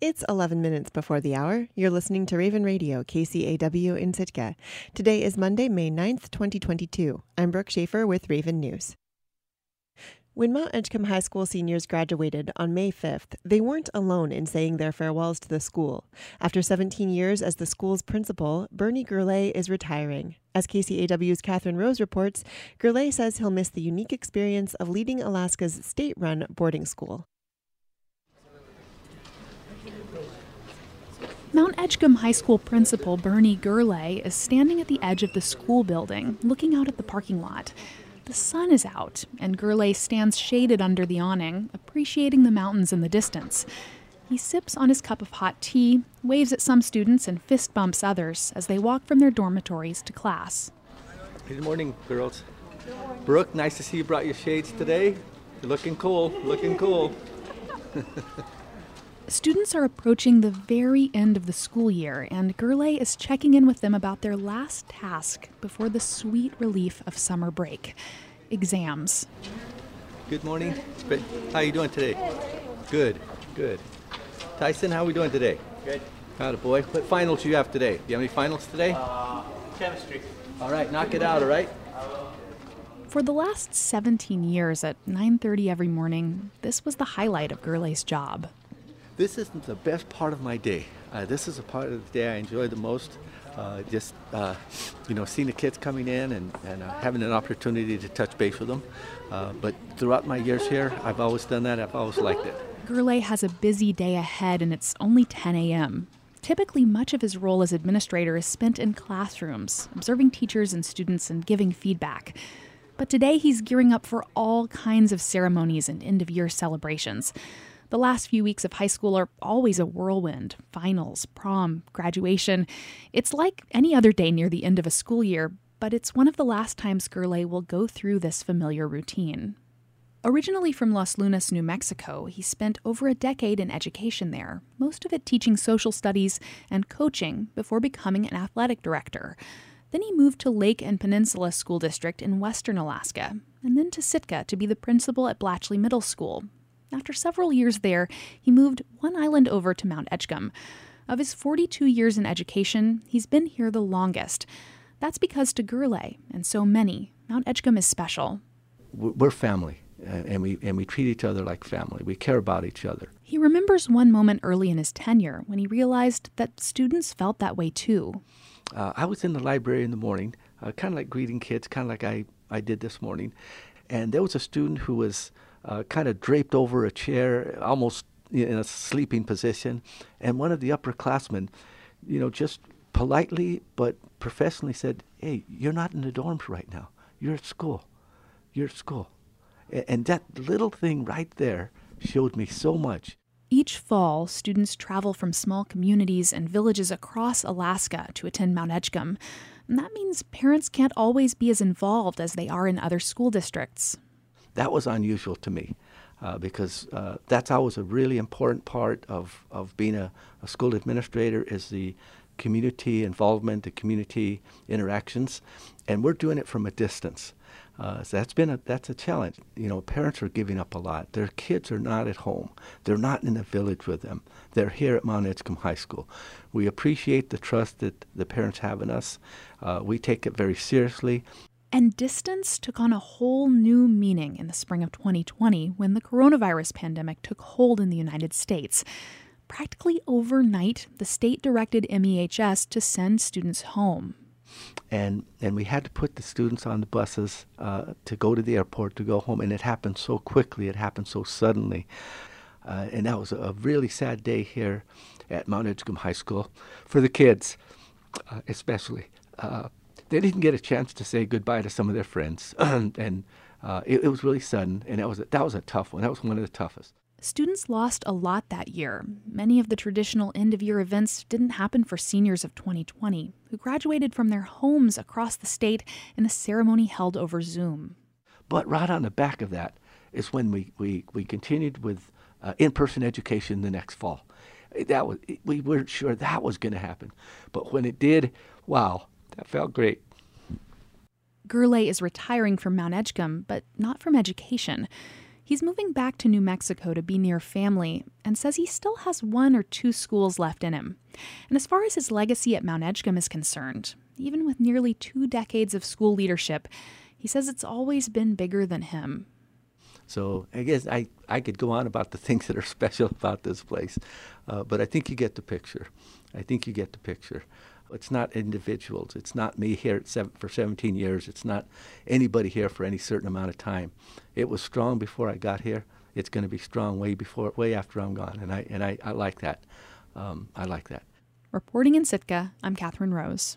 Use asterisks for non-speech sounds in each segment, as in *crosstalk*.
It's 11 minutes before the hour. You're listening to Raven Radio, KCAW in Sitka. Today is Monday, May 9th, 2022. I'm Brooke Schaefer with Raven News. When Mount Edgecombe High School seniors graduated on May 5th, they weren't alone in saying their farewells to the school. After 17 years as the school's principal, Bernie Gourlay is retiring. As KCAW's Catherine Rose reports, Gourlay says he'll miss the unique experience of leading Alaska's state run boarding school. Mount Edgecombe High School principal Bernie Gourlay is standing at the edge of the school building, looking out at the parking lot. The sun is out, and Gourlay stands shaded under the awning, appreciating the mountains in the distance. He sips on his cup of hot tea, waves at some students, and fist bumps others as they walk from their dormitories to class. Good morning, girls. Brooke, nice to see you brought your shades today. You're looking cool, looking cool. *laughs* Students are approaching the very end of the school year, and Gourlay is checking in with them about their last task before the sweet relief of summer break exams. Good morning. How are you doing today? Good, good. Tyson, how are we doing today? Good. How boy. What finals do you have today? Do you have any finals today? Uh, chemistry. All right, knock it out, all right? For the last 17 years at 9:30 every morning, this was the highlight of Gourlay's job. This isn't the best part of my day. Uh, this is a part of the day I enjoy the most. Uh, just uh, you know, seeing the kids coming in and, and uh, having an opportunity to touch base with them. Uh, but throughout my years here, I've always done that. I've always liked it. Gourlay has a busy day ahead, and it's only 10 a.m. Typically, much of his role as administrator is spent in classrooms, observing teachers and students and giving feedback. But today, he's gearing up for all kinds of ceremonies and end of year celebrations. The last few weeks of high school are always a whirlwind finals, prom, graduation. It's like any other day near the end of a school year, but it's one of the last times Gourlay will go through this familiar routine. Originally from Los Lunas, New Mexico, he spent over a decade in education there, most of it teaching social studies and coaching before becoming an athletic director. Then he moved to Lake and Peninsula School District in western Alaska, and then to Sitka to be the principal at Blatchley Middle School, after several years there, he moved one island over to Mount Edgecombe. Of his 42 years in education, he's been here the longest. That's because to Gourlay and so many, Mount Edgecombe is special. We're family, and we, and we treat each other like family. We care about each other. He remembers one moment early in his tenure when he realized that students felt that way too. Uh, I was in the library in the morning, uh, kind of like greeting kids, kind of like I, I did this morning, and there was a student who was uh, kind of draped over a chair, almost in a sleeping position. And one of the upperclassmen, you know, just politely but professionally said, Hey, you're not in the dorms right now. You're at school. You're at school. And that little thing right there showed me so much. Each fall, students travel from small communities and villages across Alaska to attend Mount Edgecombe. And that means parents can't always be as involved as they are in other school districts. That was unusual to me uh, because uh, that's always a really important part of, of being a, a school administrator is the community involvement, the community interactions, and we're doing it from a distance. Uh, so that's been a that's a challenge. You know, parents are giving up a lot. Their kids are not at home. They're not in the village with them. They're here at Mount Edgecombe High School. We appreciate the trust that the parents have in us. Uh, we take it very seriously, and distance took on a whole new meaning in the spring of 2020 when the coronavirus pandemic took hold in the United States. Practically overnight, the state directed MEHS to send students home. And, and we had to put the students on the buses uh, to go to the airport, to go home. And it happened so quickly, it happened so suddenly. Uh, and that was a really sad day here at Mount Edgecombe High School for the kids, uh, especially. Uh, they didn't get a chance to say goodbye to some of their friends, *clears throat* and uh, it, it, was really sudden, and that was a, that was a tough one. That was one of the toughest. Students lost a lot that year. Many of the traditional end of year events didn't happen for seniors of 2020, who graduated from their homes across the state in a ceremony held over Zoom. But right on the back of that is when we, we, we continued with uh, in person education the next fall. That was, we weren't sure that was going to happen. But when it did, wow, that felt great. Gourlay is retiring from Mount Edgecombe, but not from education. He's moving back to New Mexico to be near family and says he still has one or two schools left in him. And as far as his legacy at Mount Edgecombe is concerned, even with nearly two decades of school leadership, he says it's always been bigger than him. So I guess I, I could go on about the *laughs* things that are special about this place, uh, but I think you get the picture. I think you get the picture. It's not individuals. It's not me here seven, for 17 years. It's not anybody here for any certain amount of time. It was strong before I got here. It's going to be strong way before, way after I'm gone, and I and I, I like that. Um, I like that. Reporting in Sitka, I'm Catherine Rose.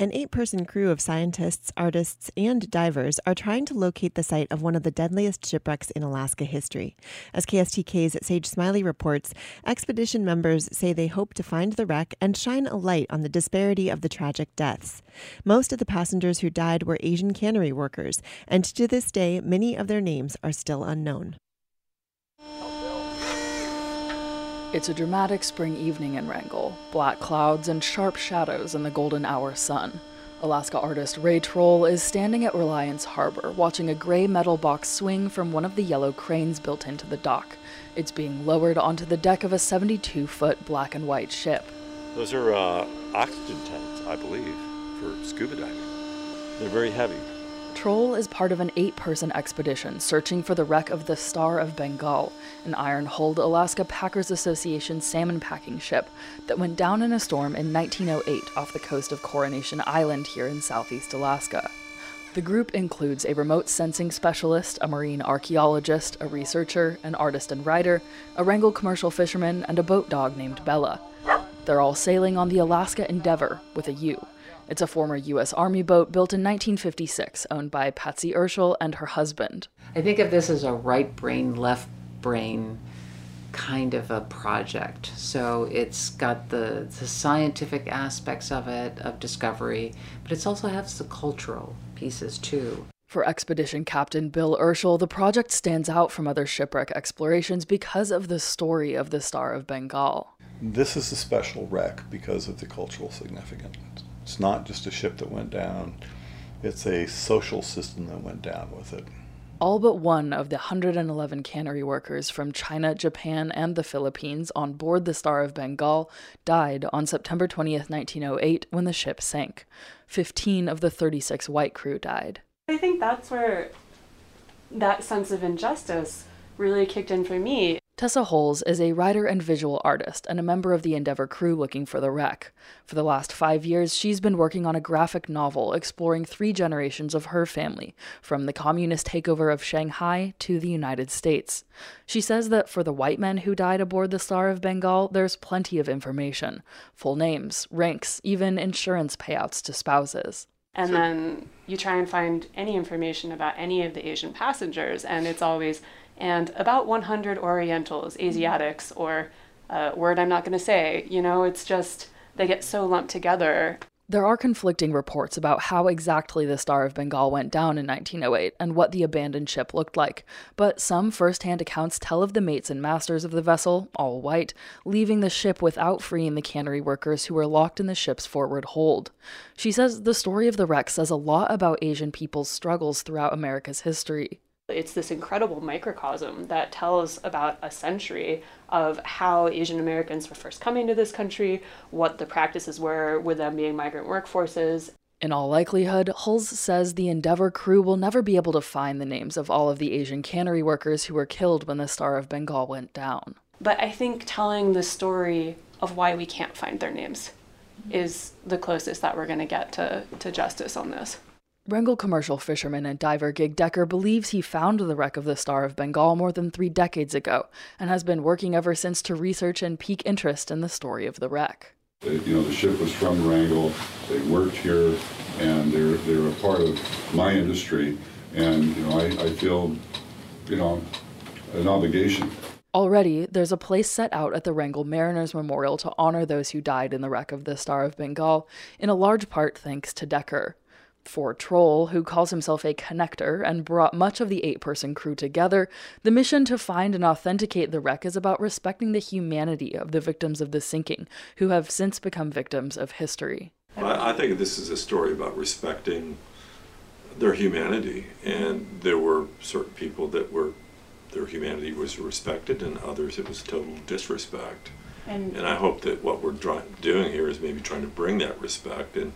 An eight person crew of scientists, artists, and divers are trying to locate the site of one of the deadliest shipwrecks in Alaska history. As KSTK's Sage Smiley reports, expedition members say they hope to find the wreck and shine a light on the disparity of the tragic deaths. Most of the passengers who died were Asian cannery workers, and to this day, many of their names are still unknown. It's a dramatic spring evening in Wrangell, black clouds and sharp shadows in the golden hour sun. Alaska artist Ray Troll is standing at Reliance Harbor watching a gray metal box swing from one of the yellow cranes built into the dock. It's being lowered onto the deck of a 72 foot black and white ship. Those are uh, oxygen tanks, I believe, for scuba diving. They're very heavy. Troll is part of an eight person expedition searching for the wreck of the Star of Bengal, an iron hulled Alaska Packers Association salmon packing ship that went down in a storm in 1908 off the coast of Coronation Island here in southeast Alaska. The group includes a remote sensing specialist, a marine archaeologist, a researcher, an artist and writer, a Wrangell commercial fisherman, and a boat dog named Bella. They're all sailing on the Alaska Endeavor with a U it's a former U.S. Army boat built in 1956, owned by Patsy Urschel and her husband. I think of this as a right brain, left brain kind of a project. So it's got the, the scientific aspects of it, of discovery, but it also has the cultural pieces too. For Expedition Captain Bill Urschel, the project stands out from other shipwreck explorations because of the story of the Star of Bengal. This is a special wreck because of the cultural significance. It's not just a ship that went down, it's a social system that went down with it. All but one of the 111 cannery workers from China, Japan, and the Philippines on board the Star of Bengal died on September 20th, 1908, when the ship sank. 15 of the 36 white crew died. I think that's where that sense of injustice really kicked in for me. Tessa Hulse is a writer and visual artist and a member of the Endeavour crew looking for the wreck. For the last five years, she's been working on a graphic novel exploring three generations of her family, from the communist takeover of Shanghai to the United States. She says that for the white men who died aboard the Star of Bengal, there's plenty of information full names, ranks, even insurance payouts to spouses. And then you try and find any information about any of the Asian passengers, and it's always and about 100 Orientals, Asiatics, mm-hmm. or a word I'm not going to say. You know, it's just they get so lumped together. There are conflicting reports about how exactly the Star of Bengal went down in 1908 and what the abandoned ship looked like, but some first hand accounts tell of the mates and masters of the vessel, all white, leaving the ship without freeing the cannery workers who were locked in the ship's forward hold. She says the story of the wreck says a lot about Asian people's struggles throughout America's history. It's this incredible microcosm that tells about a century of how Asian Americans were first coming to this country, what the practices were with them being migrant workforces. In all likelihood, Hulse says the Endeavour crew will never be able to find the names of all of the Asian cannery workers who were killed when the Star of Bengal went down. But I think telling the story of why we can't find their names is the closest that we're going to get to, to justice on this. Wrangell commercial fisherman and diver Gig Decker believes he found the wreck of the Star of Bengal more than three decades ago and has been working ever since to research and pique interest in the story of the wreck. You know, the ship was from Wrangell. They worked here, and they're they're a part of my industry. And you know, I, I feel, you know, an obligation. Already, there's a place set out at the Wrangell Mariners Memorial to honor those who died in the wreck of the Star of Bengal, in a large part thanks to Decker for Troll, who calls himself a connector and brought much of the eight person crew together, the mission to find and authenticate the wreck is about respecting the humanity of the victims of the sinking, who have since become victims of history. I, I think this is a story about respecting their humanity, and there were certain people that were their humanity was respected, and others it was total disrespect. And, And I hope that what we're try- doing here is maybe trying to bring that respect and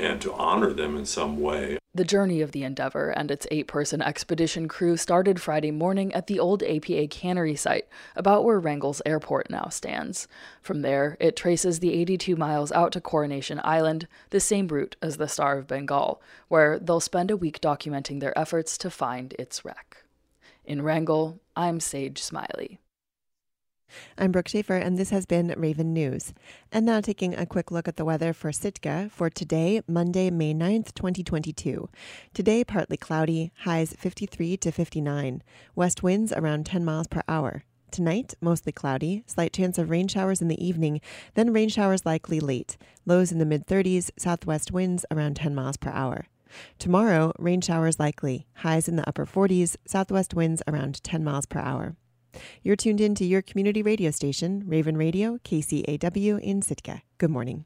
and to honor them in some way. The journey of the Endeavour and its eight person expedition crew started Friday morning at the old APA cannery site, about where Wrangell's airport now stands. From there, it traces the 82 miles out to Coronation Island, the same route as the Star of Bengal, where they'll spend a week documenting their efforts to find its wreck. In Wrangell, I'm Sage Smiley. I'm Brooke Schaefer, and this has been Raven News. And now taking a quick look at the weather for Sitka for today, Monday, May 9th, 2022. Today, partly cloudy, highs 53 to 59, west winds around 10 miles per hour. Tonight, mostly cloudy, slight chance of rain showers in the evening, then rain showers likely late, lows in the mid 30s, southwest winds around 10 miles per hour. Tomorrow, rain showers likely, highs in the upper 40s, southwest winds around 10 miles per hour. You're tuned in to your community radio station, Raven Radio, KCAW in Sitka. Good morning.